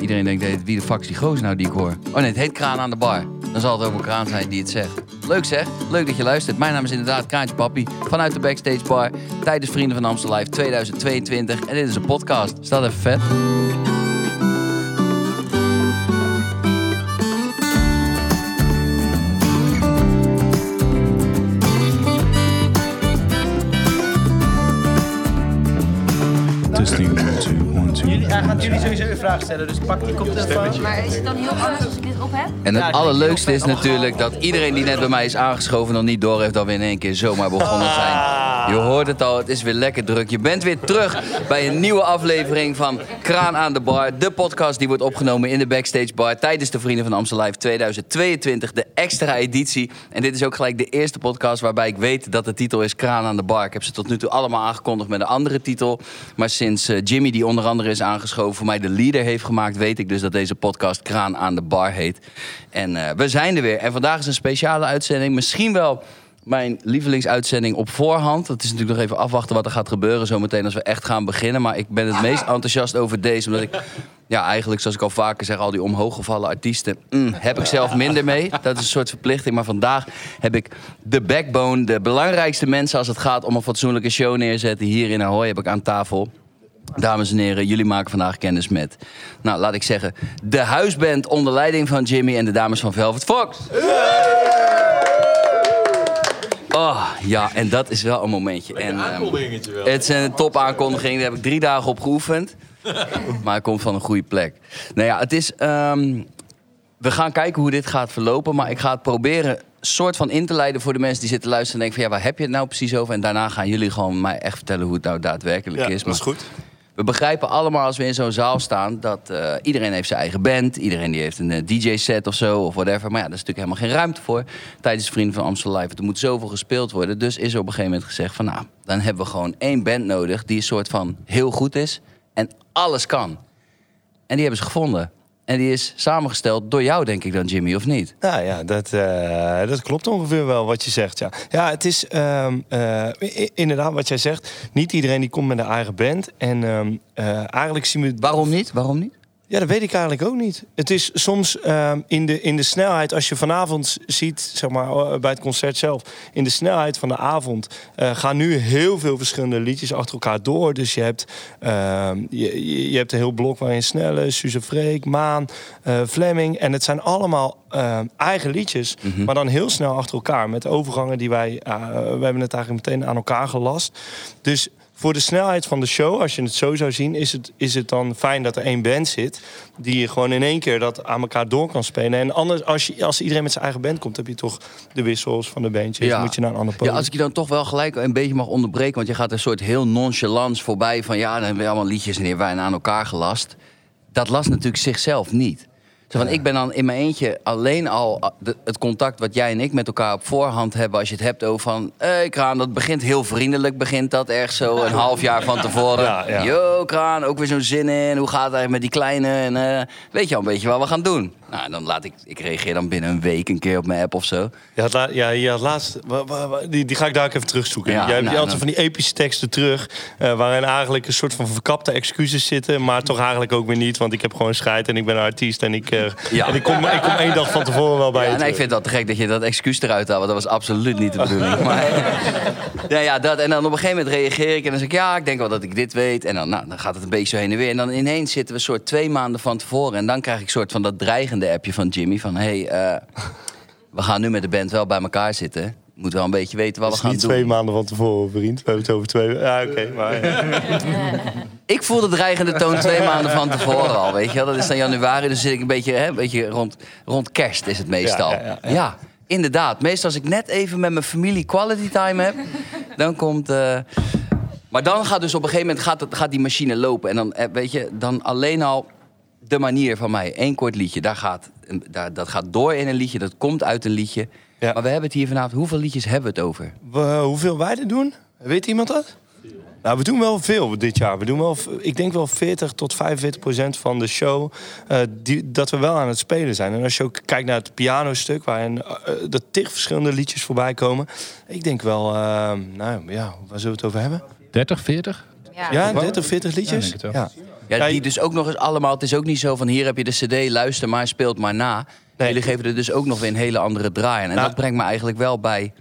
Iedereen denkt, wie de fuck is nou die ik hoor? Oh nee, het heet Kraan aan de bar. Dan zal het ook een kraan zijn die het zegt. Leuk zeg, leuk dat je luistert. Mijn naam is inderdaad Kraantje Papi vanuit de Backstage Bar tijdens Vrienden van Amstel Live 2022. En dit is een podcast. Staat even vet. Hij gaat jullie sowieso een vraag stellen, dus pak die koptelefoon. Maar is het dan heel anders als ik dit op heb? En het allerleukste is natuurlijk dat iedereen die net bij mij is aangeschoven nog niet door heeft dat we in één keer zomaar begonnen zijn. Je hoort het al, het is weer lekker druk. Je bent weer terug bij een nieuwe aflevering van Kraan aan de Bar. De podcast die wordt opgenomen in de Backstage Bar tijdens de Vrienden van Amstel Live 2022. De extra editie. En dit is ook gelijk de eerste podcast waarbij ik weet dat de titel is Kraan aan de Bar. Ik heb ze tot nu toe allemaal aangekondigd met een andere titel. Maar sinds eh, Jimmy, die onder andere is aangeschoven, voor mij de leader heeft gemaakt, weet ik dus dat deze podcast Kraan aan de Bar heet. En eh, we zijn er weer. En vandaag is een speciale uitzending. Misschien wel mijn lievelingsuitzending op voorhand. Het is natuurlijk nog even afwachten wat er gaat gebeuren zometeen als we echt gaan beginnen. Maar ik ben het meest enthousiast over deze. Omdat ik, ja, eigenlijk zoals ik al vaker zeg, al die omhooggevallen artiesten... mm, heb ik zelf minder mee. Dat is een soort verplichting. Maar vandaag heb ik de backbone, de belangrijkste mensen als het gaat om een fatsoenlijke show neerzetten. Hier in Ahoy heb ik aan tafel... Dames en heren, jullie maken vandaag kennis met, nou laat ik zeggen, de huisband onder leiding van Jimmy en de dames van Velvet Fox. Oh, ja, en dat is wel een momentje. En, ehm, het is een top aankondiging, daar heb ik drie dagen op geoefend. maar hij komt van een goede plek. Nou ja, het is. ehm, we gaan kijken hoe dit gaat verlopen, maar ik ga het proberen soort van in te leiden voor de mensen die zitten luisteren en denken van ja, waar heb je het nou precies over? En daarna gaan jullie gewoon mij echt vertellen hoe het nou daadwerkelijk Ja, is. dat is Maar- goed. We begrijpen allemaal als we in zo'n zaal staan dat eh, iedereen heeft zijn eigen band. Iedereen die heeft een DJ-set of zo of whatever. Maar ja, daar is natuurlijk helemaal geen ruimte voor tijdens Vrienden van Amstel Live. Er moet zoveel gespeeld worden. Dus is er op een gegeven moment gezegd van nou, dan hebben we gewoon één band nodig die een soort van heel goed is en alles kan. En die hebben ze gevonden. En die is samengesteld door jou, denk ik dan, Jimmy, of niet? Nou ja, dat, eh, dat klopt ongeveer wel wat je zegt. Ja, ja het is ehm, eh, inderdaad wat jij zegt. Niet iedereen die komt met een eigen band. En ehm, eh, eigenlijk zien we... Waarom niet? Waarom niet? Ja, dat weet ik eigenlijk ook niet. Het is soms ehm, in, de, in de snelheid, als je vanavond ziet, zeg maar eh, bij het concert zelf, in de snelheid van de avond eh, gaan nu heel veel verschillende liedjes achter elkaar door. Dus je hebt, ehm, je, hebt een heel blok waarin Snelle, Suze Freek, Maan, eh Fleming. En het zijn allemaal ehm, eigen liedjes, maar dan heel snel achter elkaar. Met overgangen die wij, we hebben het eigenlijk meteen aan elkaar gelast. Dus voor de snelheid van de show, als je het zo zou zien, is het, is het dan fijn dat er één band zit. Die je gewoon in één keer dat aan elkaar door kan spelen. En anders, als, je, als iedereen met zijn eigen band komt, heb je toch de wissels van de bandjes. Ja. Moet je naar een ander Ja, podium. als ik je dan toch wel gelijk een beetje mag onderbreken... want je gaat een soort heel nonchalance voorbij van... ja, dan hebben we allemaal liedjes en die hebben wij aan elkaar gelast. Dat last natuurlijk zichzelf niet. Zo van, ik ben dan in mijn eentje alleen al ah, de- het contact wat jij en ik met elkaar op voorhand hebben. Als je het hebt over van, hey, Kraan, dat begint heel vriendelijk, begint dat ergens zo een half jaar van tevoren. Ja, ja. Yo, Kraan, ook weer zo'n zin in. Hoe gaat het eigenlijk met die kleine? En eh, weet je al een beetje wat we gaan doen? Nou, dan laat ik, ik reageer dan binnen een week een keer op mijn app of zo. Ja, je had laatst, die, die ga ik daar ook even terugzoeken. Ja, Jij hebt nou, je altijd van die epische teksten terug, eh, waarin eigenlijk een soort van verkapte excuses zitten, maar toch eigenlijk ook weer niet, want ik heb gewoon scheid en ik ben een artiest en ik, Ja. en ik, kom, ik kom één dag van tevoren wel bij Ja, je nee, ik vind wel te gek dat je dat excuus eruit haalt, want dat was absoluut niet de bedoeling. Maar, ja, ja, dat. En dan op een gegeven moment reageer ik en dan zeg ik, ja, ik denk wel dat ik dit weet. En dan, nou, dan gaat het een beetje zo heen en weer. En dan ineens zitten we soort twee maanden van tevoren. En dan krijg ik soort van dat dreigende appje van Jimmy van, hey, eh, we gaan nu met de band wel bij elkaar zitten. Moet wel een beetje weten wat we is gaan niet doen. twee maanden van tevoren, vriend. We hebben het over twee... Ja, oké. maar. Ik voel de dreigende toon twee maanden van tevoren al, weet je wel. Dat is dan januari, dus zit ik een beetje, hè, een beetje rond, rond kerst is het meestal. Ja, Ja, ja, ja. inderdaad. Meestal als ik net even met mijn familie quality time heb, dan komt... eh, Maar dan gaat dus op een gegeven moment gaat, het, gaat die machine lopen. En dan, eh, weet je, dan alleen al de manier van mij. Eén kort liedje, daar gaat, daar, dat gaat door in een liedje, dat komt uit een liedje. Ja. Maar we hebben het hier vanavond, hoeveel liedjes hebben we het over? We- hoeveel wij er doen? Weet iemand dat? Nou, we doen wel veel dit jaar. We doen wel, ik denk wel 40 tot 45 procent van de show eh, die, dat we wel aan het spelen zijn. En als je ook kijkt naar het pianostuk, waarin eh, er tig verschillende liedjes voorbij komen. Ik denk wel, eh, nou ja, waar zullen we het over hebben? 30, 40? Ja. Ja, 30, 40 liedjes? Ja. Ja, Ja, die dus ook nog eens allemaal... Het is ook niet zo van hier heb je de cd, luister maar, speelt maar na. Nee. Jullie geven er dus ook nog weer een hele andere draai aan. En Nou- dat brengt me eigenlijk wel bij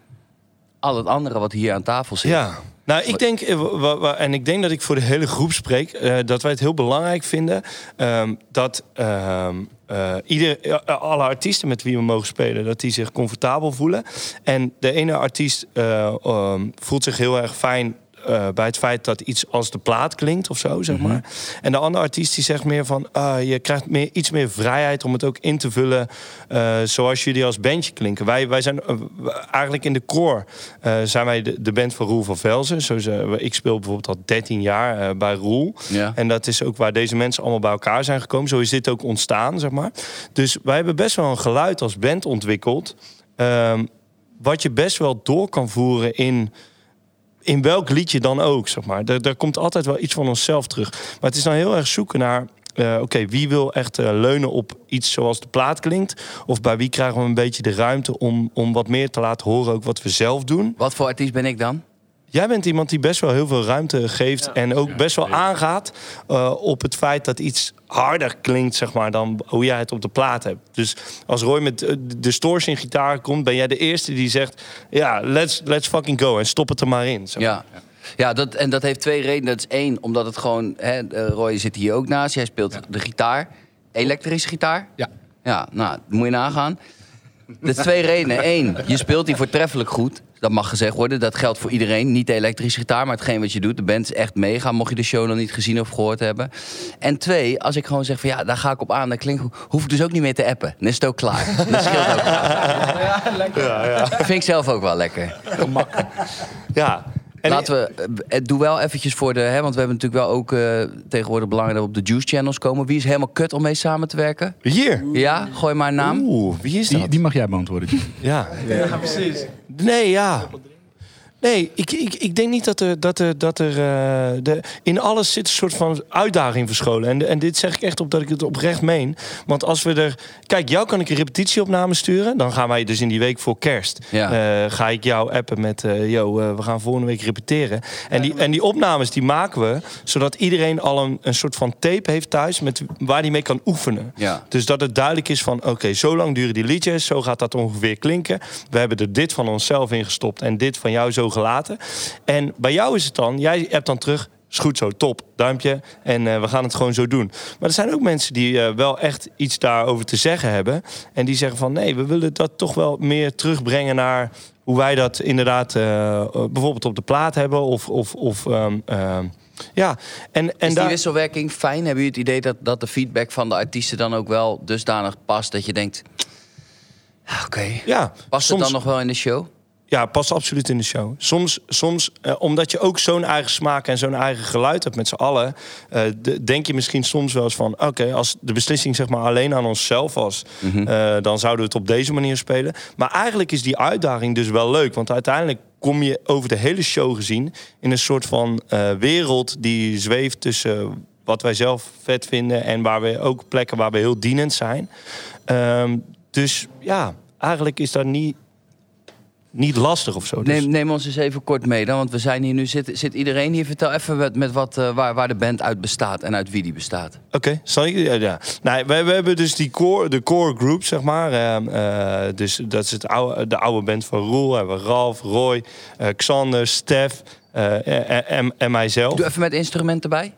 al het andere wat hier aan tafel zit. Ja. Nou, ik denk, eh, en ik denk dat ik voor de hele groep spreek, eh, dat wij het heel belangrijk vinden ehm, dat eh, ieder, alle artiesten met wie we mogen spelen, dat die zich comfortabel voelen. En de ene artiest eh, ehm, voelt zich heel erg fijn. Eh, bij het feit dat iets als de plaat klinkt of zo, zeg maar. En de andere artiest die zegt meer van... ah, je krijgt meer, iets meer vrijheid om het ook in te vullen... eh, zoals jullie als bandje klinken. Wij, wij zijn eh, eigenlijk in de core... zijn wij de, de band van Roel van Velzen. Zo ik speel bijvoorbeeld al 13 jaar bij Roel. Ja. En dat is ook waar deze mensen allemaal bij elkaar zijn gekomen. Zo is dit ook ontstaan, zeg maar. Dus wij hebben best wel een geluid als band ontwikkeld... ehm, wat je best wel door kan voeren in in welk liedje dan ook, zeg maar. Daar, daar komt altijd wel iets van onszelf terug. Maar het is dan heel erg zoeken naar... eh, Oké, wie wil echt eh, leunen op iets zoals de plaat klinkt? Of bij wie krijgen we een beetje de ruimte om, om wat meer te laten horen... ook wat we zelf doen? Wat voor artiest ben ik dan? Jij bent iemand die best wel heel veel ruimte geeft... en ook best wel aangaat eh, op het feit dat iets harder klinkt... zeg maar, dan hoe jij het op de plaat hebt. Dus als Roy met eh, de distortion gitaar komt... ben jij de eerste die zegt... ja, let's, let's fucking go en stop het er maar in. zeg maar. Ja. Ja, dat, en dat heeft twee redenen. Dat is één, omdat het gewoon... Hè, eh, Roy zit hier ook naast. Jij speelt de gitaar. Elektrische gitaar? Ja. Ja, nou, dat moet je nagaan. De twee redenen. Eén, je speelt die voortreffelijk goed. Dat mag gezegd worden. Dat geldt voor iedereen. Niet de elektrische gitaar, maar hetgeen wat je doet. De band is echt mega, mocht je de show nog niet gezien of gehoord hebben. En twee, als ik gewoon zeg van ja, daar ga ik op aan. Dat klinkt goed. Hoef ik dus ook niet meer te appen. Dan is het ook klaar. Dat scheelt ook. Vind ik zelf ook wel lekker. Ja. En Laten we, eh, doe wel eventjes voor de, hè, want we hebben natuurlijk wel ook eh, tegenwoordig belangrijk dat we op de Juice Channels komen. Wie is helemaal kut om mee samen te werken? Hier. Ja, gooi maar een naam. Oeh, wie is dat? Die, die mag jij beantwoorden. Ja. Ja, precies. Nee, ja. Nee, ik, ik, ik denk niet dat er, dat er, dat er eh, de, in alles zit een soort van uitdaging verscholen. En, en dit zeg ik echt op dat ik het oprecht meen. Want als we er. Kijk, jou kan ik een repetitieopname sturen. Dan gaan wij dus in die week voor kerst. Ja. eh, ga ik jou appen met. eh yo, we gaan volgende week repeteren. En die, en die opnames die maken we. Zodat iedereen al een, een soort van tape heeft thuis. Met, waar die mee kan oefenen. Ja. Dus dat het duidelijk is van, oké, zo lang duren die liedjes, zo gaat dat ongeveer klinken. We hebben er dit van onszelf in gestopt en dit van jou zo gelaten. En bij jou is het dan, jij hebt dan terug, is goed zo, top, duimpje. En eh, we gaan het gewoon zo doen. Maar er zijn ook mensen die eh, wel echt iets daarover te zeggen hebben. En die zeggen van, nee, we willen dat toch wel meer terugbrengen naar hoe wij dat inderdaad eh, bijvoorbeeld op de plaat hebben. Of, of, of ehm, ehm, ja. En, en is die wisselwerking fijn? Hebben jullie het idee dat, dat de feedback van de artiesten dan ook wel dusdanig past dat je denkt, ah, oké, Ja, past soms- het dan nog wel in de show? Ja, past absoluut in de show. Soms, soms eh, omdat je ook zo'n eigen smaak en zo'n eigen geluid hebt met z'n allen, eh, de- denk je misschien soms wel eens van: oké, als de beslissing zeg maar alleen aan onszelf was, eh, dan zouden we het op deze manier spelen. Maar eigenlijk is die uitdaging dus wel leuk, want uiteindelijk kom je over de hele show gezien in een soort van eh, wereld die zweeft tussen wat wij zelf vet vinden en waar we ook plekken waar we heel dienend zijn. Ehm, dus ja, eigenlijk is dat niet niet lastig of zo. Dus- Neem, neem ons eens even kort mee dan, want we zijn hier nu, zit, zit iedereen hier? Vertel even met, met wat, eh, waar, waar de band uit bestaat en uit wie die bestaat. Oké, zal ik? Ja, ja. Nee, we, we hebben dus die core, de core group, zeg maar. Ehm, eh, dus dat is het oude, de oude band van Roel. We hebben Ralf, Roy, eh, Xander, Stef en, en, mijzelf. Doe even met instrumenten bij.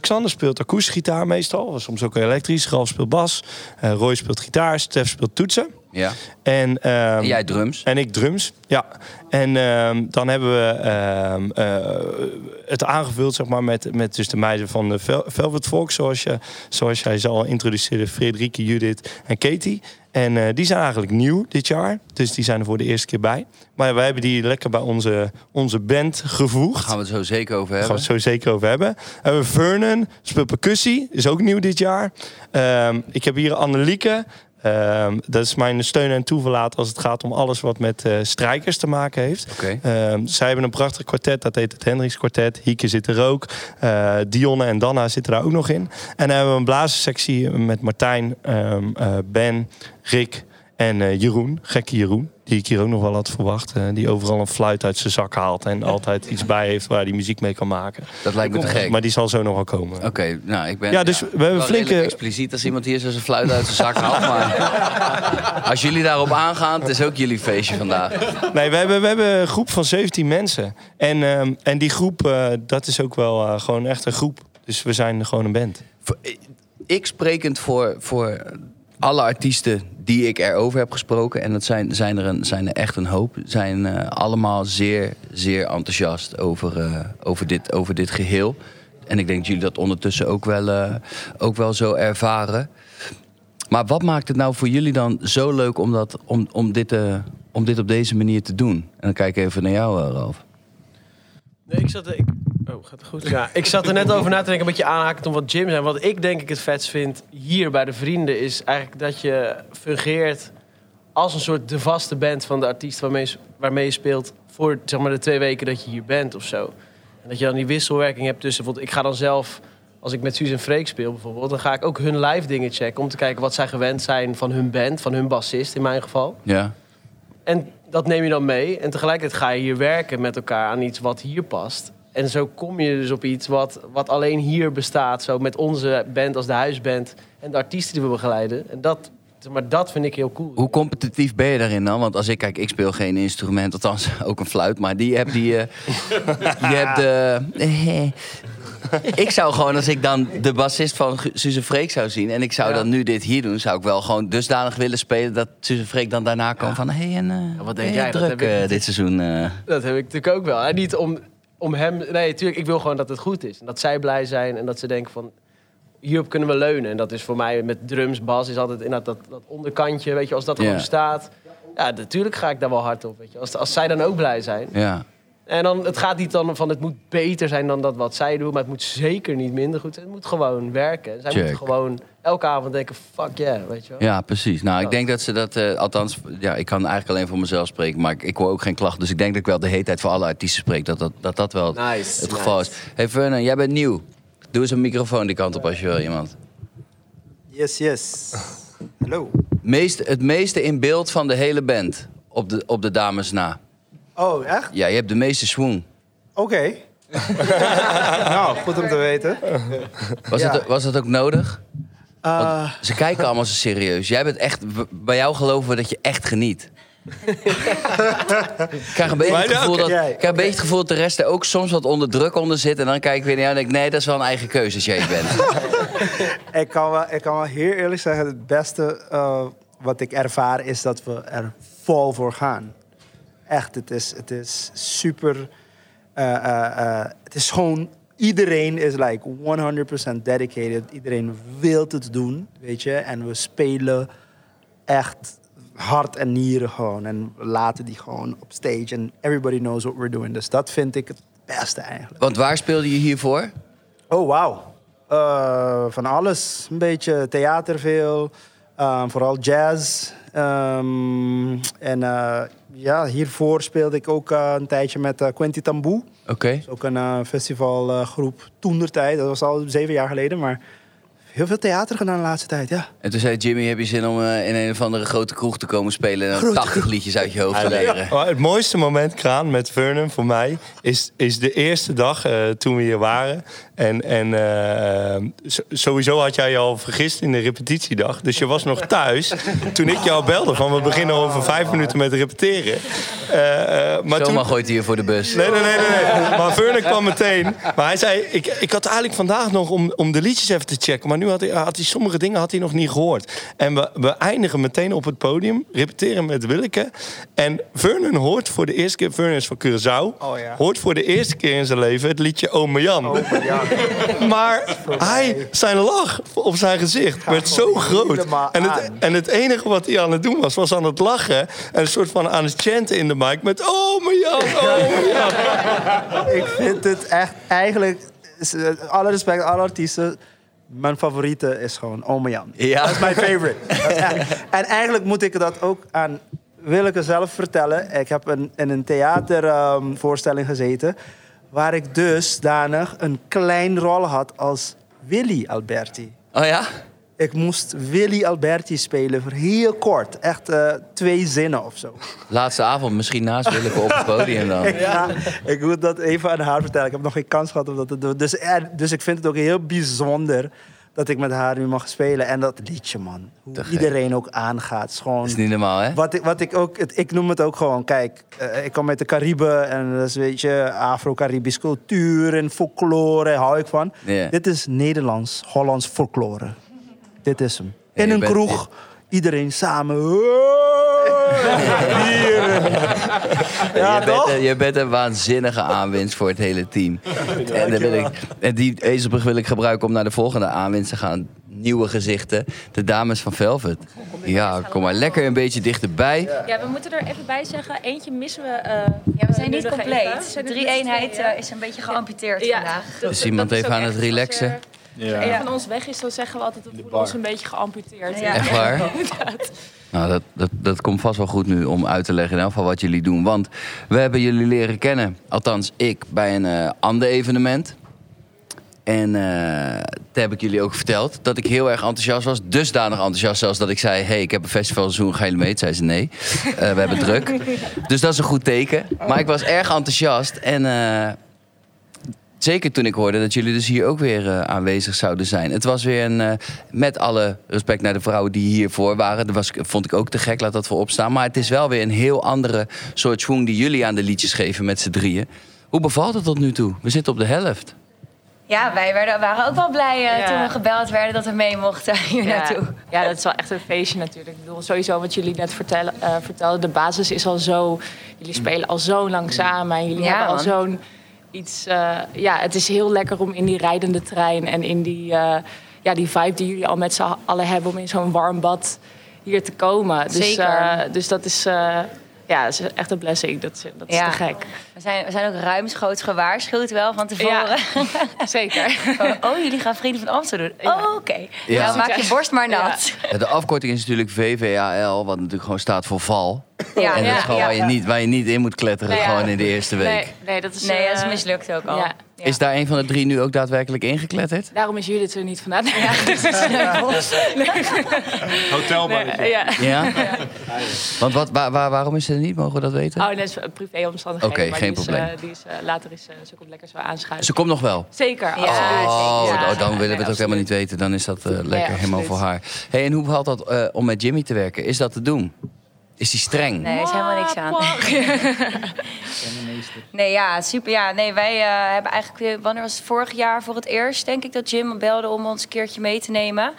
Xander speelt akoestische gitaar meestal, soms ook elektrisch. Ralf speelt bas, Roy speelt gitaar, Stef speelt toetsen. Ja. En, ehm, En jij drums. en ik drums, ja. En ehm, dan hebben we ehm, eh, het aangevuld zeg maar, met, met dus de meiden van de Vel- Velvet Volk, zoals, je, zoals jij ze al introduceerde, Frederike, Judith en Katie. En eh, die zijn eigenlijk nieuw dit jaar, dus die zijn er voor de eerste keer bij. Maar wij hebben die lekker bij onze, onze band gevoegd. Gaan we het zo zeker over Daar gaan we hebben. het zo zeker over hebben. We hebben Vernon, speelt percussie, is ook nieuw dit jaar. Ik heb hier Annelieke. Ehm, dat is mijn steun en toeverlaat als het gaat om alles wat met eh, strijkers te maken heeft. Oké. Ehm, zij hebben een prachtig kwartet, dat heet het Hendricks Kwartet. Hieke zit er ook. Eh, Dionne en Danna zitten daar ook nog in. En dan hebben we een blazerssectie met Martijn, ehm, eh, Ben, Rick en Jeroen. Gekke Jeroen. Die ik hier ook nog wel had verwacht. die overal een fluit uit zijn zak haalt en altijd iets bij heeft waar hij muziek mee kan maken. Dat lijkt me te gek. Maar die zal zo nog wel komen. Oké, nou, ik ben... Ja, dus we hebben flinke- expliciet als iemand hier zijn fluit uit zijn zak haalt. Maar als jullie daarop aangaan, het is ook jullie feestje vandaag. Nee, we hebben, we hebben een groep van 17 mensen. En, ehm, en die groep, eh, dat is ook wel eh, gewoon echt een groep. Dus we zijn gewoon een band. Ik sprekend voor, voor alle artiesten die ik erover heb gesproken... en dat zijn, zijn, er, een, zijn er echt een hoop... zijn eh, allemaal zeer, zeer enthousiast over, eh, over, dit, over dit geheel. En ik denk dat jullie dat ondertussen ook wel, eh, ook wel zo ervaren. Maar wat maakt het nou voor jullie dan zo leuk om, dat, om, om, dit, om dit op deze manier te doen? En dan kijk ik even naar jou, Ralf. Nee, ik zat. Ik, oh, gaat het goed? Ja, ik zat er net over na te denken, een beetje aanhakend om wat Jim zei. Wat ik denk ik het vetst vind hier bij de vrienden... is eigenlijk dat je fungeert als een soort de vaste band van de artiest... waarmee, je- waarmee je speelt voor zeg maar, de twee weken dat je hier bent of zo. En dat je dan die wisselwerking hebt tussen... bijvoorbeeld, Ik ga dan zelf, als ik met Suus en Freek speel bijvoorbeeld... dan ga ik ook hun live dingen checken... om te kijken wat zij gewend zijn van hun band, van hun bassist in mijn geval. Ja, En dat neem je dan mee. En tegelijkertijd ga je hier werken met elkaar aan iets wat hier past. En zo kom je dus op iets wat, wat alleen hier bestaat. Zo met onze band als de huisband en de artiesten die we begeleiden. En dat, maar dat vind ik heel cool. Hoe competitief ben je daarin dan? Want als ik kijk, ik speel geen instrument, althans ook een fluit, maar die heb die. eh, je hebt de. ik zou gewoon, als ik dan de bassist van Suze Freek zou zien en ik zou Ja. dan nu dit hier doen, zou ik wel gewoon dusdanig willen spelen dat Suze Freek dan daarna kan van, hé, hey, en eh, wat denk jij? Dat druk heb ik eh, dit seizoen? eh? Dat heb ik natuurlijk ook wel. En niet om, om hem... Nee, natuurlijk, ik wil gewoon dat het goed is. En dat zij blij zijn en dat ze denken van... Hierop kunnen we leunen. En dat is voor mij met drums, bas, is altijd inderdaad dat, dat onderkantje. Weet je, als dat Ja. gewoon staat... Ja, natuurlijk ga ik daar wel hard op. Weet je. Als, als zij dan ook blij zijn. Ja. En dan, het gaat niet dan van het moet beter zijn dan dat wat zij doen, maar het moet zeker niet minder goed zijn. Het moet gewoon werken. Zij Check. moeten gewoon elke avond denken, fuck yeah, weet je wel. ja, precies. Nou, ik denk dat ze dat, eh, althans, ja, ik kan eigenlijk alleen voor mezelf spreken, maar ik, ik hoor ook geen klachten. Dus ik denk dat ik wel de hele tijd voor alle artiesten spreek, dat dat, dat, dat wel Nice. het geval is. Hey Vernon, jij bent nieuw. Doe eens een microfoon die kant op als je wil, iemand. Yes, yes. Hallo. Meest, het meeste in beeld van de hele band op de, op de dames na. Oh, echt? Ja, je hebt de meeste swoon. Oké. nou, goed om te weten. Was, Ja. het, was dat ook nodig? Uh, Ze kijken allemaal zo serieus. Jij bent echt, bij jou geloven we dat je echt geniet. ik krijg een beetje het gevoel dat, krijg een beetje het gevoel dat de rest er ook soms wat onder druk onder zit. En dan kijk ik weer naar jou en denk ik, nee, dat is wel een eigen keuze als jij het bent. ik, kan wel, ik kan wel heel eerlijk zeggen, het beste eh, wat ik ervaar is dat we er vol voor gaan. Echt, het is, het is super. eh, eh, eh, het is gewoon. Iedereen is like 100% dedicated. Iedereen wil het doen, weet je. En we spelen echt hart en nieren gewoon. En we laten die gewoon op stage. En everybody knows what we're doing. Dus dat vind ik het beste eigenlijk. Want waar speelde je hiervoor? Oh, wauw. Van alles. Een beetje theater veel. Eh, vooral jazz. Ehm, en eh, ja, hiervoor speelde ik ook eh, een tijdje met uh, Quentin Tamboe. Oké. Ook een eh, festivalgroep toen der tijd. Dat was al zeven jaar geleden. Maar heel veel theater gedaan de laatste tijd, ja. En toen zei Jimmy, heb je zin om eh, in een of andere grote kroeg te komen spelen... en dan Grote 80 liedjes uit je hoofd te leren? Maar het mooiste moment, Kraan, met Vernon voor mij... is, is de eerste dag eh, toen we hier waren. En, en eh, sowieso had jij je al vergist in de repetitiedag. Dus je was nog thuis toen ik jou belde van... we beginnen over vijf minuten met repeteren. Eh, eh, maar toen, gooit hij je voor de bus. Nee, nee, nee, nee. nee. Maar Vernon kwam meteen. Maar hij zei, ik, ik had eigenlijk vandaag nog om, om de liedjes even te checken. Maar nu had hij, had hij sommige dingen had hij nog niet gehoord. En we, we eindigen meteen op het podium. Repeteren met Willeke. En Vernon hoort voor de eerste keer... Vernon is van Curaçao. Oh, ja. Hoort voor de eerste keer in zijn leven het liedje Ome Jan. Maar hij, zijn lach op zijn gezicht werd zo groot. En het, en het enige wat hij aan het doen was, was aan het lachen. En een soort van aan het chanten in de mic met... Ome Jan, Ome Jan. ik vind het echt eigenlijk... Alle respect, alle artiesten. Mijn favoriete is gewoon Ome Jan. Ja. Dat is mijn favorite. En eigenlijk moet ik dat ook aan Willeke zelf vertellen. Ik heb een, in een theatervoorstelling gezeten... waar ik dus danig een klein rol had als Willy Alberti. Oh ja? Ik moest Willy Alberti spelen voor heel kort. Echt eh, twee zinnen of zo. Laatste avond, misschien naast Willeke op het podium dan. Ik, ga, ik moet dat even aan haar vertellen. Ik heb nog geen kans gehad om dat te doen. Dus, dus ik vind het ook heel bijzonder dat ik met haar nu mag spelen. En dat liedje, man. Hoe iedereen ook aangaat. is gewoon... Dat is niet normaal, hè? Wat ik, wat ik ook, het, ik noem het ook gewoon, kijk, eh, ik kom uit de Cariben en dat is, weet je, Afro-Caribisch cultuur en folklore, hou ik van. Ja. Dit is Nederlands, Hollands folklore. Dit is hem. In een bent- kroeg, iedereen samen. Hier. Ja, je, bent, toch? eh, je bent een waanzinnige aanwinst voor het hele team. En, dan wil ik, en die ezelbrug wil ik gebruiken om naar de volgende aanwinst te gaan. Nieuwe gezichten. De dames van Velvet. Ja, kom maar lekker een beetje dichterbij. Ja, we moeten er even bij zeggen. Eentje missen we. eh, Ja, we zijn niet compleet. We De zijn drie met z'n eenheid tweeën. eh, is een beetje geamputeerd Ja, vandaag. Is iemand even aan het relaxen? Als er Ja. een van ons weg is, dan zeggen we altijd... we voelen ons een beetje geamputeerd. Ja. Echt waar? Nou, dat, dat, dat komt vast wel goed nu om uit te leggen in elk geval wat jullie doen. Want we hebben jullie leren kennen, althans ik, bij een eh, ander evenement. En eh toen heb ik jullie ook verteld dat ik heel erg enthousiast was. Dusdanig enthousiast zelfs dat ik zei... hey, ik heb een festivalseizoen, ga jullie mee? Toen zei ze nee. Eh, we hebben druk. Dus dat is een goed teken. Maar ik was erg enthousiast. En eh, zeker toen ik hoorde dat jullie dus hier ook weer eh, aanwezig zouden zijn. Het was weer een... eh, met alle respect naar de vrouwen die hiervoor waren. Dat was, vond ik ook te gek, laat dat voorop staan. Maar het is wel weer een heel andere soort schwung... die jullie aan de liedjes geven met z'n drieën. Hoe bevalt het tot nu toe? We zitten op de helft. Ja, wij werden, waren ook wel blij eh, Ja. toen we gebeld werden dat we mee mochten hier Ja. naartoe. ja, dat is wel echt een feestje natuurlijk. Ik bedoel, sowieso wat jullie net vertellen, eh, vertelden. De basis is al zo... Jullie spelen al zo lang samen. En jullie Ja, hebben al man. zo'n iets... eh, ja, het is heel lekker om in die rijdende trein... en in die, eh, ja, die vibe die jullie al met z'n allen hebben... om in zo'n warm bad hier te komen. Dus, Zeker. eh, dus dat is... ja, dat is echt een blessing. Dat is, dat is Ja. te gek. We zijn, we zijn ook ruimschoots gewaarschuwd wel van tevoren. Ja. Zeker. Van, oh, jullie gaan Vrienden van Amsterdam doen. Ja. Oh, oké. Ja. Nou, maak je borst maar nat. Ja, De afkorting is natuurlijk VVAL, wat natuurlijk gewoon staat voor val. Ja, En dat is gewoon ja. waar, je niet, waar je niet in moet kletteren, Nee, ja. gewoon in de eerste week. Nee, nee, dat is... Nee, dat is eh, mislukt ook al. ja. Ja. Is daar een van de drie nu ook daadwerkelijk ingekletterd? Daarom is Judith er niet vandaan. Ja. Ja? Want wat, waar, waar- waarom is ze er niet? Mogen we dat weten? Oh, dat is privéomstandigheden. Oké, maar geen die is, probleem. eh, die is, eh, later is eh, ze komt lekker zo aanschuiven. Ze komt nog wel. Zeker, Ja. Oh, oh, dan willen we het ook absoluut. helemaal niet weten. Dan is dat eh, lekker helemaal voor haar. Hey, en hoe valt dat eh, om met Jimmy te werken? Is dat te doen? Is die streng? Nee, er is helemaal niks aan. Nee, ja, super. Ja, nee, wij eh, hebben eigenlijk, weer- wanneer was het vorig jaar voor het eerst, denk ik, dat Jim belde om ons een keertje mee te nemen.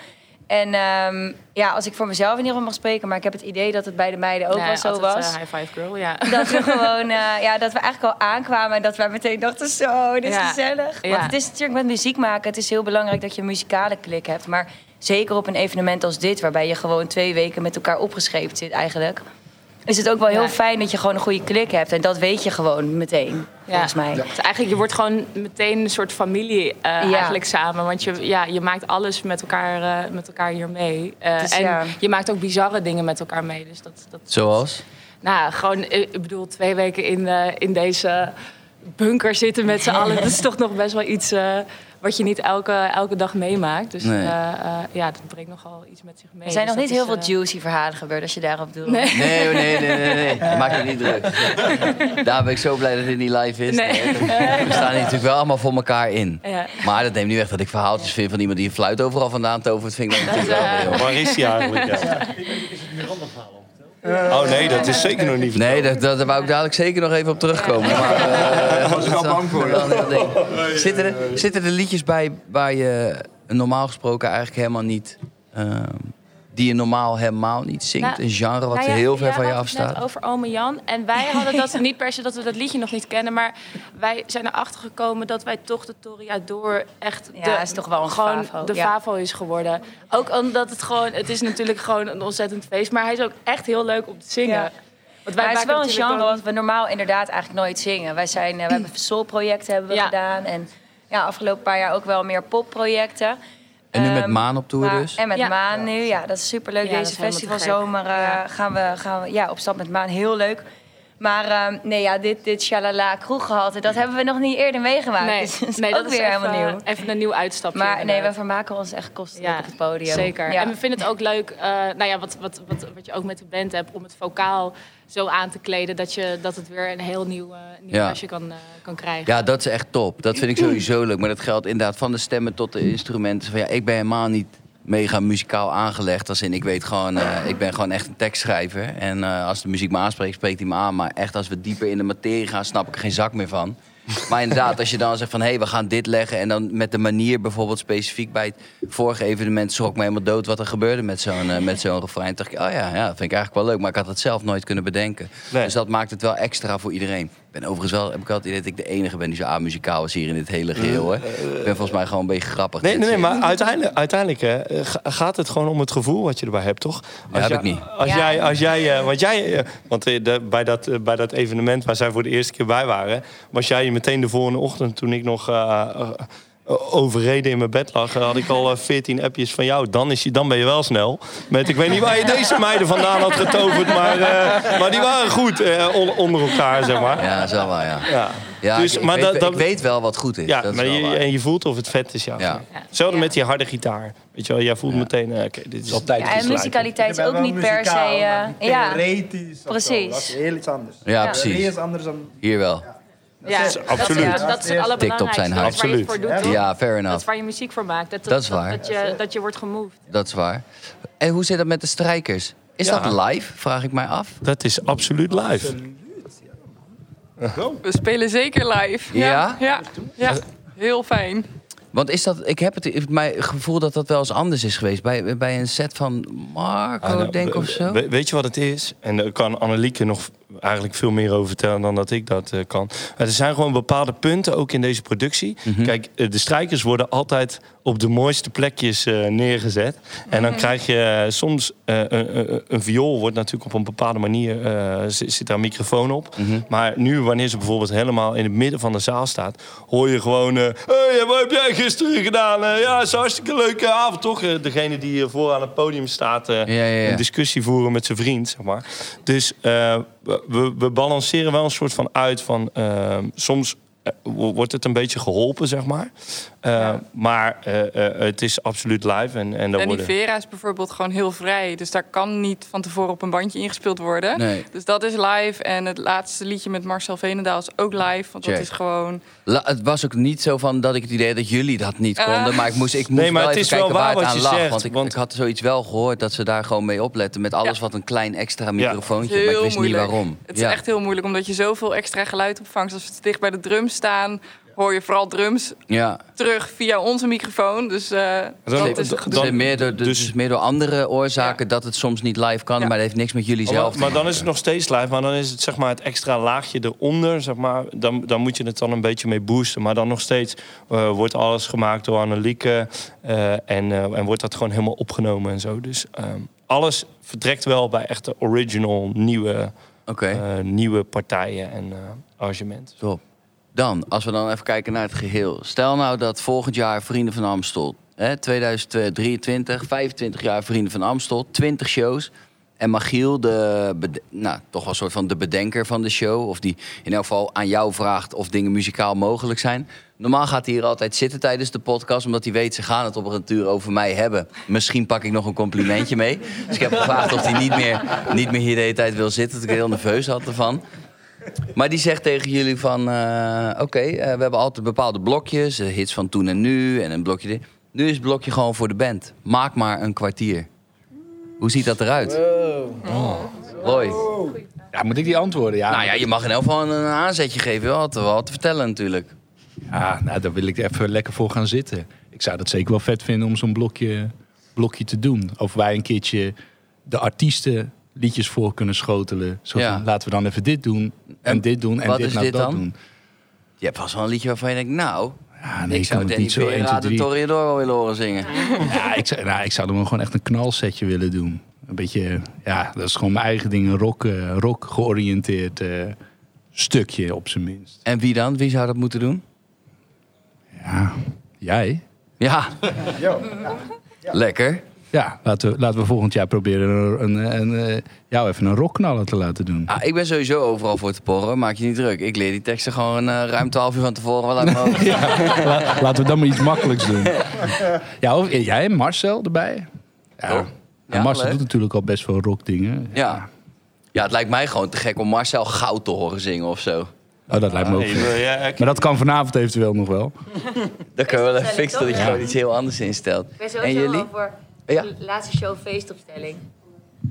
En ehm, ja, als ik voor mezelf in ieder geval mag spreken, maar ik heb het idee dat het bij de meiden ook Nee, wel zo was. eh, high five girl, ja. dat we gewoon, eh, ja, dat we eigenlijk al aankwamen en dat wij meteen dachten, zo, dit is Ja. gezellig. Ja. Want het is natuurlijk met muziek maken, het is heel belangrijk dat je een muzikale klik hebt. Maar zeker op een evenement als dit, waarbij je gewoon twee weken met elkaar opgescheept zit eigenlijk, is het ook wel heel Ja. fijn dat je gewoon een goede klik hebt. En dat weet je gewoon meteen, volgens mij. Dus eigenlijk, je wordt gewoon meteen een soort familie eh, eigenlijk samen. Want je, ja, je maakt alles met elkaar, eh, met elkaar hier mee. Eh, Dus en ja. je maakt ook bizarre dingen met elkaar mee. Dus dat, dat, Zoals? Nou, gewoon, ik bedoel, twee weken in, eh, in deze bunker zitten met z'n allen. Dat is toch nog best wel iets eh, wat je niet elke, elke dag meemaakt. Dus Nee. eh, eh, ja, dat brengt nogal iets met zich mee. Er zijn Dus nog niet dat heel veel eh, juicy verhalen gebeurd, als je daarop doet. Nee. Nee, hoor, nee, nee, nee, nee. Maak je niet druk. Daar ben ik zo blij dat dit niet live is. Nee. We staan hier natuurlijk wel allemaal voor elkaar in. Ja. Maar dat neemt niet weg dat ik verhaaltjes vind van iemand die een fluit overal vandaan tovert. Vind ik dan natuurlijk wel eh, heel. Waar is hij eigenlijk? Ja. Oh nee, dat is zeker nog niet. Nee, dat, dat, daar wou ik dadelijk zeker nog even op terugkomen. Maar, eh, was ik al bang voor. Zitten, er, zitten er liedjes bij waar je normaal gesproken eigenlijk helemaal niet... ehm, die je normaal helemaal niet zingt? Nou, een genre wat Nou ja, heel ver van je het afstaat? net over Ome Jan. En wij hadden dat niet per se dat we dat liedje nog niet kennen. Maar wij zijn erachter gekomen dat wij toch de Toreador echt Ja, de, is toch wel een gewoon favo, de ja. favo is geworden. Ook omdat het gewoon, het is natuurlijk gewoon een ontzettend feest. Maar hij is ook echt heel leuk om te zingen. Ja. Want Maar het is maken wel een genre wat we normaal inderdaad eigenlijk nooit zingen. Wij zijn, eh, we hebben soulprojecten hebben we Ja. gedaan. En ja, afgelopen paar jaar ook wel meer popprojecten. En nu met Ehm, Maan op tour maar- dus? En met Ja. Maan nu, ja, dat is superleuk. Ja, dat Deze festivalzomer eh, gaan, we, gaan we ja, op stap met Maan. Heel leuk. Maar ehm, nee, ja, dit, dit shalala kroeggehalte, dat hebben we nog niet eerder meegemaakt. Nee, Dus dat is nee ook dat is weer even, helemaal nieuw. even een nieuw uitstapje. Maar nee, we vermaken ons echt kostelijk op het podium. Zeker. Ja. En we vinden het ook leuk, eh, nou ja, wat, wat, wat, wat je ook met de band hebt, om het vocaal zo aan te kleden dat, je, dat het weer een heel nieuw, eh nieuw Ja. kan, eh, kan krijgen. Ja, dat is echt top. Dat vind ik sowieso leuk. Maar dat geldt inderdaad van de stemmen tot de instrumenten. Van, ja, ik ben helemaal niet mega muzikaal aangelegd. Als in, ik weet gewoon, eh, ik ben gewoon echt een tekstschrijver. En eh, als de muziek me aanspreekt, spreekt hij me aan. Maar echt, als we dieper in de materie gaan, snap ik er geen zak meer van. Maar inderdaad, als je dan zegt van, hé, hey, we gaan dit leggen. En dan met de manier bijvoorbeeld specifiek bij het vorige evenement... schrok me helemaal dood wat er gebeurde met zo'n eh, met zo'n refrein. Toen dacht ik, oh ja, ja, dat vind ik eigenlijk wel leuk. Maar ik had het zelf nooit kunnen bedenken. Nee. Dus dat maakt het wel extra voor iedereen. Ben overigens wel, heb ik altijd idee dat ik de enige ben die zo amuzikaal is hier in dit hele geheel. Hè. Ik ben volgens mij gewoon een beetje grappig. Nee, nee, maar uiteindelijk, uiteindelijk hè, ga- gaat het gewoon om het gevoel wat je erbij hebt, toch? Ja, heb ik niet. Als Ja. jij, als jij, eh, want jij, eh, want eh, de- bij, dat, bij dat evenement waar zij voor de eerste keer bij waren, was jij meteen de volgende ochtend toen ik nog overreden in mijn bed lag, had ik al eh, 14 appjes van jou. Dan, is je, dan ben je wel snel. Met, ik weet niet waar je deze meiden vandaan had getoverd, maar, eh, maar die waren goed eh, on- onder elkaar, zeg maar. Ja, dat is wel waar, ja. Ja. ja Dus, ik, maar ik weet, dat- ik weet wel wat goed is. Ja, dat is maar je, waar. en je voelt of het vet is, ja. Ja. Hetzelfde Ja. met die harde gitaar. Weet je wel, jij voelt meteen, eh, oké, dit is... Al tijd Ja, iets en musicaliteit is ook niet per se... eh, ja, Precies. Dat is heel iets anders. Ja, Ja. precies. Theorie is anders dan... Hier wel. Ja, is absoluut. Dat, dat is het allerbelangrijkste. Tikt op zijn Dat is waar je het huid. voor doet? Ja, fair Dat is enough. waar je muziek voor maakt. Dat, Dat is waar. Dat, je, dat je wordt gemoved. Dat is waar. En hoe zit dat met de strijkers? Is Ja. dat live? Vraag ik mij af. Dat is absoluut live. We spelen zeker live. Ja? Ja, ja. heel fijn. Want is dat, ik heb het, ik mijn gevoel dat dat wel eens anders is geweest. Bij, bij een set van Marco, Ah, nou, denk of zo. we- weet je wat het is? En daar kan Annelieke nog eigenlijk veel meer over vertellen dan dat ik dat eh, kan. Maar er zijn gewoon bepaalde punten, ook in deze productie. Mhm. Kijk, eh, de strijkers worden altijd op de mooiste plekjes eh, neergezet. En dan krijg je soms... eh, een, een, een viool wordt natuurlijk op een bepaalde manier... eh, zit, zit daar een microfoon op. Mhm. Maar nu, wanneer ze bijvoorbeeld helemaal in het midden van de zaal staat... hoor je gewoon... eh hey, wat heb jij gisteren gedaan? Ja, het is een hartstikke leuke avond, toch? Degene die hier voor aan het podium staat... eh, Ja, ja, ja. een discussie voeren met zijn vriend, zeg maar. Dus eh, we, we balanceren wel een soort van uit van... eh, soms wordt het een beetje geholpen, zeg maar. Eh, Maar eh, eh, het is absoluut live. En, en En die worden... Vera is bijvoorbeeld gewoon heel vrij. Dus daar kan niet van tevoren op een bandje ingespeeld worden. Nee. Dus dat is live. En het laatste liedje met Marcel Veenendaal is ook live. Want Check. dat is gewoon... La- het was ook niet zo van dat ik het idee had dat jullie dat niet konden. Maar ik moest, ik moest Nee, maar wel het even is wel kijken waar waar het wat aan je lag. zegt, want ik, want- ik had zoiets wel gehoord dat ze daar gewoon mee opletten. Met alles Ja. wat een klein extra microfoontje. Maar ik wist moeilijk. niet waarom. Het is Ja. echt heel moeilijk, omdat je zoveel extra geluid opvangt. Als we te dicht bij de drums staan, hoor je vooral drums Ja. terug via onze microfoon. Dus eh, Dan- dat is dan- Dus, gedoe. meer door, dus, dus- meer door andere oorzaken dat het soms niet live kan. Ja. Maar dat heeft niks met jullie Maar, zelf te maar dan is het nog steeds live, maar dan is het zeg maar het extra laagje eronder, zeg maar. Dan, dan moet je het dan een beetje mee boosten. Maar dan nog steeds eh, wordt alles gemaakt door Annelieke eh, en, eh, en wordt dat gewoon helemaal opgenomen en zo. Dus ehm, alles vertrekt wel bij echte original nieuwe, Oké. nieuwe partijen en eh arrangementen. Top. Dan, als we dan even kijken naar het geheel. Stel nou dat volgend jaar Vrienden van Amstel, hè, 2023, 25 jaar Vrienden van Amstel, 20 shows. En Magiel, de, nou, toch wel een soort van de bedenker van de show, of die in elk geval aan jou vraagt of dingen muzikaal mogelijk zijn. Normaal gaat hij hier altijd zitten tijdens de podcast, omdat hij weet ze gaan het op een tour over mij hebben. Misschien pak ik nog een complimentje mee. Dus ik heb gevraagd of hij niet meer, niet meer hier de hele tijd wil zitten, dat ik heel nerveus had ervan. Maar die zegt tegen jullie van... eh, Oké, eh, we hebben altijd bepaalde blokjes. eh, hits van toen en nu en een blokje dit. Nu is het blokje gewoon voor de band. Maak maar een kwartier. Hoe ziet dat eruit? Roy. Ja, moet ik die antwoorden? Ja, Nou ja, je mag in elk geval een, een aanzetje geven. Wel te, wel te vertellen natuurlijk. ja nou, daar wil ik even lekker voor gaan zitten. Ik zou dat zeker wel vet vinden om zo'n blokje, blokje te doen. Of wij een keertje de artiesten liedjes voor kunnen schotelen. Zo Ja. van, laten we dan even dit doen en, En dit doen en wat dit is nou dit dat dan? doen. Je hebt vast wel een liedje waarvan je denkt... Nou, Ja, nee, ik zou het Danny niet zo 1, Vera 2, de 3. Toreador wel willen horen zingen. Ja, ik zou, nou, ik zou er wel gewoon echt een knalsetje willen doen. Een beetje, ja, dat is gewoon mijn eigen ding. Een rock, eh, rock georiënteerd eh, stukje op zijn minst. En wie dan? Wie zou dat moeten doen? Ja, jij? Ja. Lekker. Ja, laten we, laten we volgend jaar proberen een, een, een, eh, jou even een rockknaller te laten doen. Ah, ik ben sowieso overal voor te porren, maak je niet druk. Ik leer die teksten gewoon eh, ruim 12 uur van tevoren wel uit mijn. La- laten we dan maar iets makkelijks doen. Ja, of, jij en Marcel erbij. Ja. Oh. En Ja, Marcel leuk. doet natuurlijk al best veel rockdingen. Ja. ja, het lijkt mij gewoon te gek om Marcel Goud te horen zingen of zo. Oh, dat lijkt me ook. Ja, ik- Maar dat kan vanavond eventueel nog wel. Dan kunnen we wel even fixen dat je gewoon iets heel anders instelt. Ik ben En jullie? voor Ja. de laatste show feestopstelling.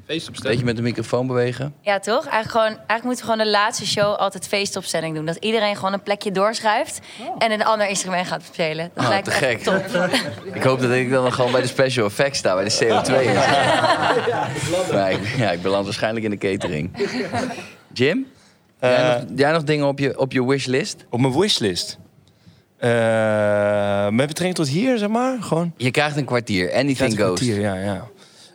Beetje met de microfoon bewegen. Ja, toch? Eigenlijk, gewoon, eigenlijk moeten we gewoon de laatste show altijd feestopstelling doen. Dat iedereen gewoon een plekje doorschuift en een ander instrument gaat spelen. Dat Ah, lijkt te gek. top. Ik hoop dat ik dan nog gewoon bij de special effects sta, bij de CO2. Maar ik, ja, ik beland waarschijnlijk in de catering. Jim? jij, Eh, nog, jij nog dingen op je, op je wishlist? Op mijn wishlist. Eh, met betrekking tot hier, zeg maar. Gewoon. Je krijgt een kwartier. Anything goes. kwartier, ja, ja.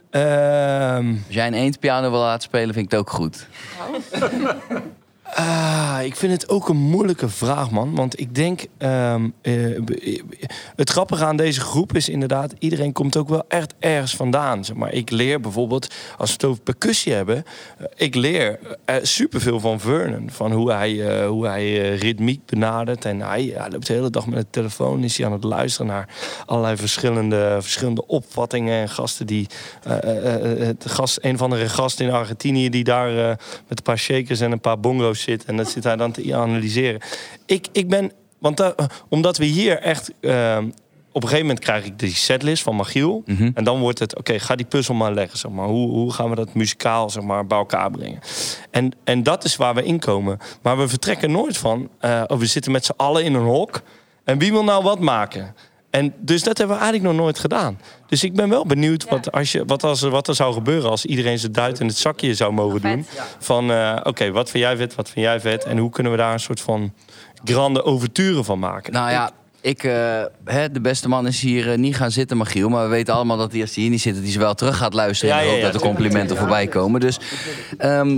Ehm, Als jij een eend piano wil laten spelen, vind ik het ook goed. Ah, ik vind het ook een moeilijke vraag, man. Want ik denk, ehm, eh, het grappige aan deze groep is inderdaad, iedereen komt ook wel echt ergens vandaan. Zeg maar ik leer bijvoorbeeld, als we het over percussie hebben, eh, ik leer eh, superveel van Vernon. Van hoe hij, hoe hij ritmiek benadert. En hij, hij loopt de hele dag met de telefoon, is hij aan het luisteren naar allerlei verschillende, verschillende opvattingen. En gasten die, gast, een of andere gast in Argentinië die daar met een paar shakers en een paar bongo's zit. En dat zit hij dan te analyseren. Ik, ik ben, want da- omdat we hier echt. eh, op een gegeven moment krijg ik die setlist van Magiel. Mhm. En dan wordt het, oké, ga die puzzel maar leggen. Zeg maar. Hoe, hoe gaan we dat muzikaal zeg maar, bij elkaar brengen? En, en dat is waar we inkomen. Maar we vertrekken nooit van, oh, we zitten met z'n allen in een hok. En wie wil nou wat maken? En dus dat hebben we eigenlijk nog nooit gedaan. Dus ik ben wel benieuwd wat, als je, wat, als, er- wat er zou gebeuren als iedereen zijn duit in het zakje zou mogen doen. Van eh, oké, wat vind jij vet, wat vind jij vet? En hoe kunnen we daar een soort van grande overturen van maken? Nou ja, ik, eh, hè, de beste man is hier eh, niet gaan zitten, Magiel. Maar we weten allemaal dat hij als hij hier niet zit, dat hij ze wel terug gaat luisteren. Ja, en ja, hoop ja, dat de complimenten voorbij komen. Dus ehm,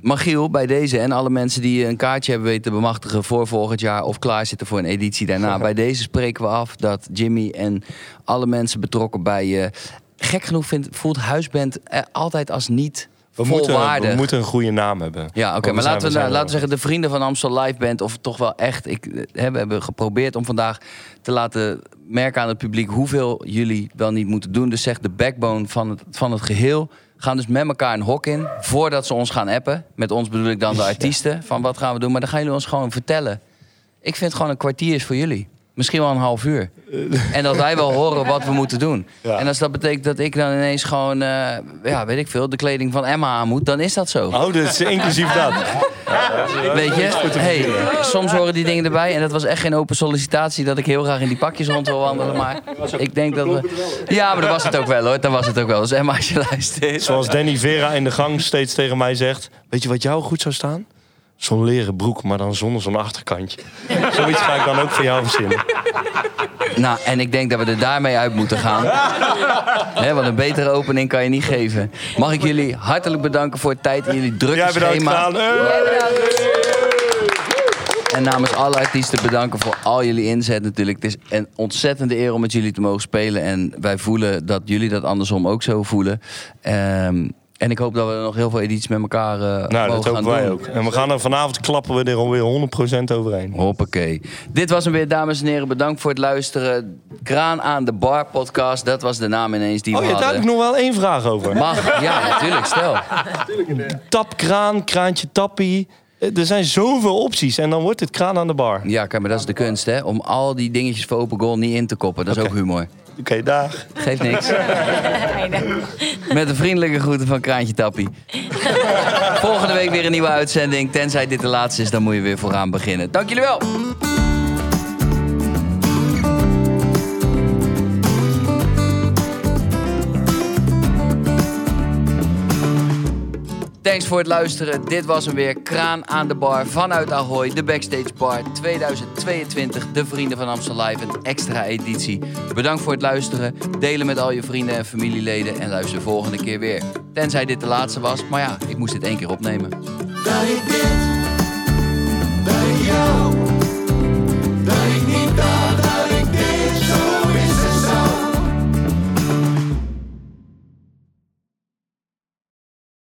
Magiel, bij deze en alle mensen die een kaartje hebben weten te bemachtigen voor volgend jaar of klaarzitten voor een editie daarna. bij deze spreken we af dat Jimmy en alle mensen betrokken bij je. gek genoeg vindt, voelt huisband eh, altijd als niet we, moeten, we moeten een goede naam hebben. Ja, oké, maar laten we, zijn laten we zeggen, de vrienden van Amstel Live Band, of toch wel echt. Ik, eh, hè, we hebben geprobeerd om vandaag te laten merken aan het publiek hoeveel jullie wel niet moeten doen. Dus zeg de backbone van het, van het geheel. Gaan dus met elkaar een hok in voordat ze ons gaan appen. Met ons bedoel ik dan de artiesten. Van wat gaan we doen? Maar dan gaan jullie ons gewoon vertellen. Ik vind gewoon een kwartier is voor jullie. Misschien wel een half uur. En dat wij wel horen wat we moeten doen. Ja. En als dat betekent dat ik dan ineens gewoon, eh, ja, weet ik veel, de kleding van Emma aan moet, dan is dat zo. Oh, dus inclusief dat. Weet je, hey, soms horen die dingen erbij. En dat was echt geen open sollicitatie dat ik heel graag in die pakjes rond wil wandelen. Maar ik denk dat we. Ja, maar dat was het ook wel hoor. Dat was het ook wel. Dus Emma, als je luistert. Zoals Danny Vera in de gang steeds tegen mij zegt... Weet je wat jou goed zou staan? Zo'n leren broek, maar dan zonder zo'n achterkantje. Zoiets ga ik dan ook voor jou verzinnen. Nou, en ik denk dat we er daarmee uit moeten gaan. Want een betere opening kan je niet geven. Mag ik jullie hartelijk bedanken voor het tijd in jullie drukke Jij bedankt schema. En namens alle artiesten bedanken voor al jullie inzet natuurlijk. Het is een ontzettende eer om met jullie te mogen spelen. En wij voelen dat jullie dat andersom ook zo voelen. Ehm, en ik hoop dat we nog heel veel edities met elkaar eh Nou, mogen dat gaan hopen wij doen. ook. En we gaan er vanavond klappen we er alweer 100% overheen. Hoppakee. Dit was hem weer, dames en heren. Bedankt voor het luisteren. Kraan aan de Bar podcast. Dat was de naam ineens die Oh we ja, daar heb hadden. ik nog wel één vraag over. Mag, ja, natuurlijk, stel. Tapkraan, kraantje tappie. Eh, Er zijn zoveel opties en dan wordt het kraan aan de bar. Ja, kijk, maar dat is de kunst, hè? Om al die dingetjes voor open goal niet in te koppen. Dat is ook humor. Oké, dag. Geeft niks. Met de vriendelijke groeten van Kraantje Tappie. Volgende week weer een nieuwe uitzending. Tenzij dit de laatste is, dan moet je weer vooraan beginnen. Dank jullie wel. Thanks voor het luisteren. Dit was hem weer. Kraan aan de bar vanuit Ahoy. De Backstage Bar 2022. De Vrienden van Amstel Live. Een extra editie. Bedankt voor het luisteren. Delen met al je vrienden en familieleden. En luister de volgende keer weer. Tenzij dit de laatste was. Maar ja, ik moest dit één keer opnemen. Dat ik dit bij jou